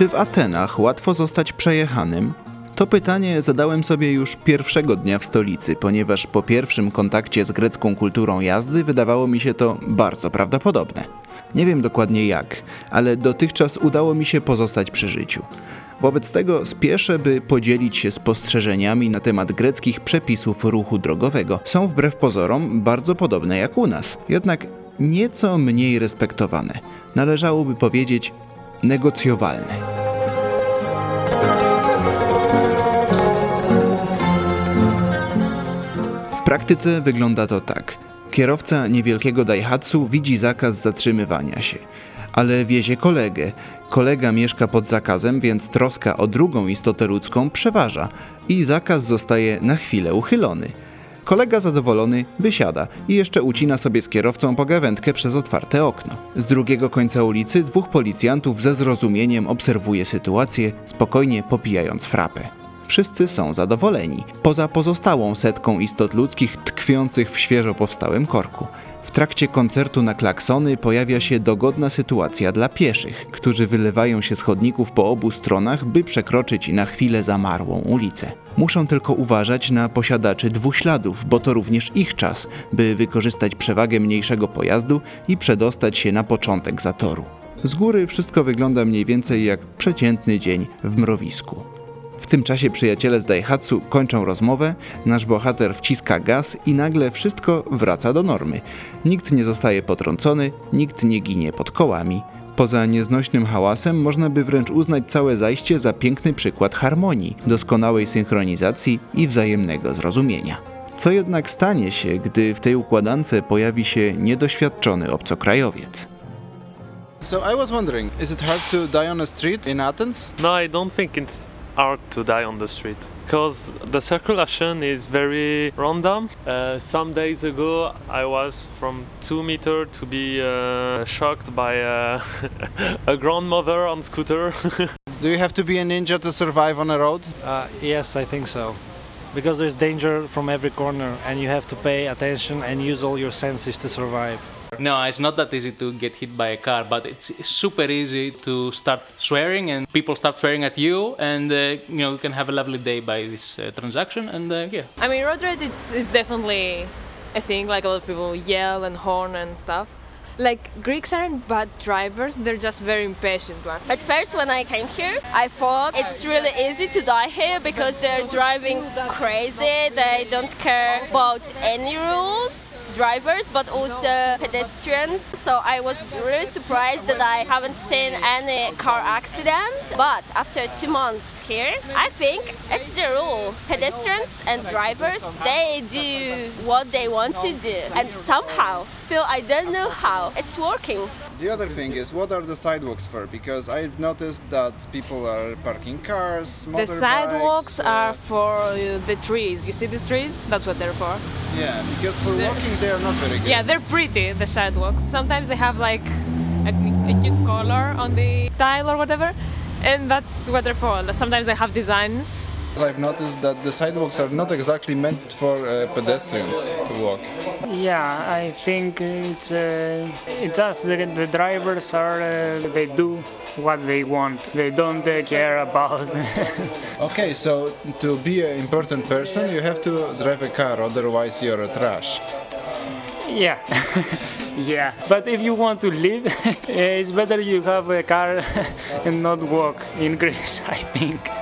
Czy w Atenach łatwo zostać przejechanym? To pytanie zadałem sobie już pierwszego dnia w stolicy, ponieważ po pierwszym kontakcie z grecką kulturą jazdy wydawało mi się to bardzo prawdopodobne. Nie wiem dokładnie jak, ale dotychczas udało mi się pozostać przy życiu. Wobec tego spieszę, by podzielić się spostrzeżeniami na temat greckich przepisów ruchu drogowego. Są wbrew pozorom bardzo podobne jak u nas, jednak nieco mniej respektowane. Należałoby powiedzieć negocjowalne. W praktyce wygląda to tak. Kierowca niewielkiego Daihatsu widzi zakaz zatrzymywania się, ale wiezie kolegę. Kolega mieszka pod zakazem, więc troska o drugą istotę ludzką przeważa i zakaz zostaje na chwilę uchylony. Kolega zadowolony wysiada i jeszcze ucina sobie z kierowcą pogawędkę przez otwarte okno. Z drugiego końca ulicy dwóch policjantów ze zrozumieniem obserwuje sytuację, spokojnie popijając frapę wszyscy są zadowoleni, poza pozostałą setką istot ludzkich tkwiących w świeżo powstałym korku. W trakcie koncertu na klaksony pojawia się dogodna sytuacja dla pieszych, którzy wylewają się z chodników po obu stronach, by przekroczyć na chwilę zamarłą ulicę. Muszą tylko uważać na posiadaczy dwuśladów, bo to również ich czas, by wykorzystać przewagę mniejszego pojazdu i przedostać się na początek zatoru. Z góry wszystko wygląda mniej więcej jak przeciętny dzień w mrowisku. W tym czasie przyjaciele z Daihatsu kończą rozmowę, nasz bohater wciska gaz i nagle wszystko wraca do normy. Nikt nie zostaje potrącony, nikt nie ginie pod kołami. Poza nieznośnym hałasem można by wręcz uznać całe zajście za piękny przykład harmonii, doskonałej synchronizacji i wzajemnego zrozumienia. Co jednak stanie się, gdy w tej układance pojawi się niedoświadczony obcokrajowiec? So I was wondering, is it hard to die on a street in Athens? No, I don't think it's hard to die on the street because the circulation is very random. Uh, some days ago, I was from two meter to be uh, shocked by uh, a grandmother on scooter. Do you have to be a ninja to survive on a road? Uh, yes, I think so. Because there's danger from every corner, and you have to pay attention and use all your senses to survive. No, it's not that easy to get hit by a car, but it's super easy to start swearing, and people start swearing at you, and uh, you know you can have a lovely day by this uh, transaction, and uh, yeah. I mean, road rage is, is definitely a thing. Like a lot of people yell and horn and stuff. Like Greeks aren't bad drivers; they're just very impatient ones. At first, when I came here, I thought it's really easy to die here because they're driving crazy. They don't care about any rules drivers but also pedestrians. So I was really surprised that I haven't seen any car accident. But after two months here, I think it's the rule. Pedestrians and drivers, they do what they want to do. And somehow, still I don't know how, it's working. The other thing is, what are the sidewalks for? Because I've noticed that people are parking cars, The sidewalks uh, are for uh, the trees. You see these trees? That's what they're for. Yeah, because for walking they are not very good. Yeah, they're pretty, the sidewalks. Sometimes they have like a, a cute color on the tile or whatever. And that's what they're for. Sometimes they have designs. I've noticed that the sidewalks are not exactly meant for uh, pedestrians to walk. Yeah, I think it's uh, it's just the, the drivers are uh, they do what they want. They don't uh, care about. Okay, so to be an important person, you have to drive a car, otherwise you're a trash. yeah, yeah. But if you want to live, it's better you have a car and not walk in Greece. I think.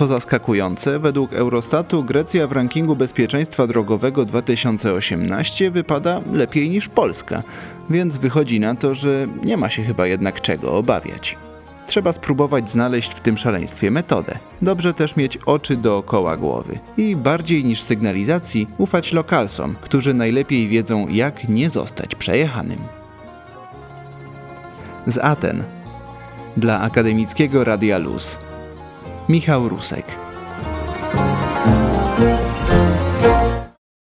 Co zaskakujące, według Eurostatu Grecja w rankingu bezpieczeństwa drogowego 2018 wypada lepiej niż Polska, więc wychodzi na to, że nie ma się chyba jednak czego obawiać. Trzeba spróbować znaleźć w tym szaleństwie metodę. Dobrze też mieć oczy dookoła głowy i bardziej niż sygnalizacji ufać lokalsom, którzy najlepiej wiedzą jak nie zostać przejechanym. Z Aten dla akademickiego Radia Luz. Michał Rusek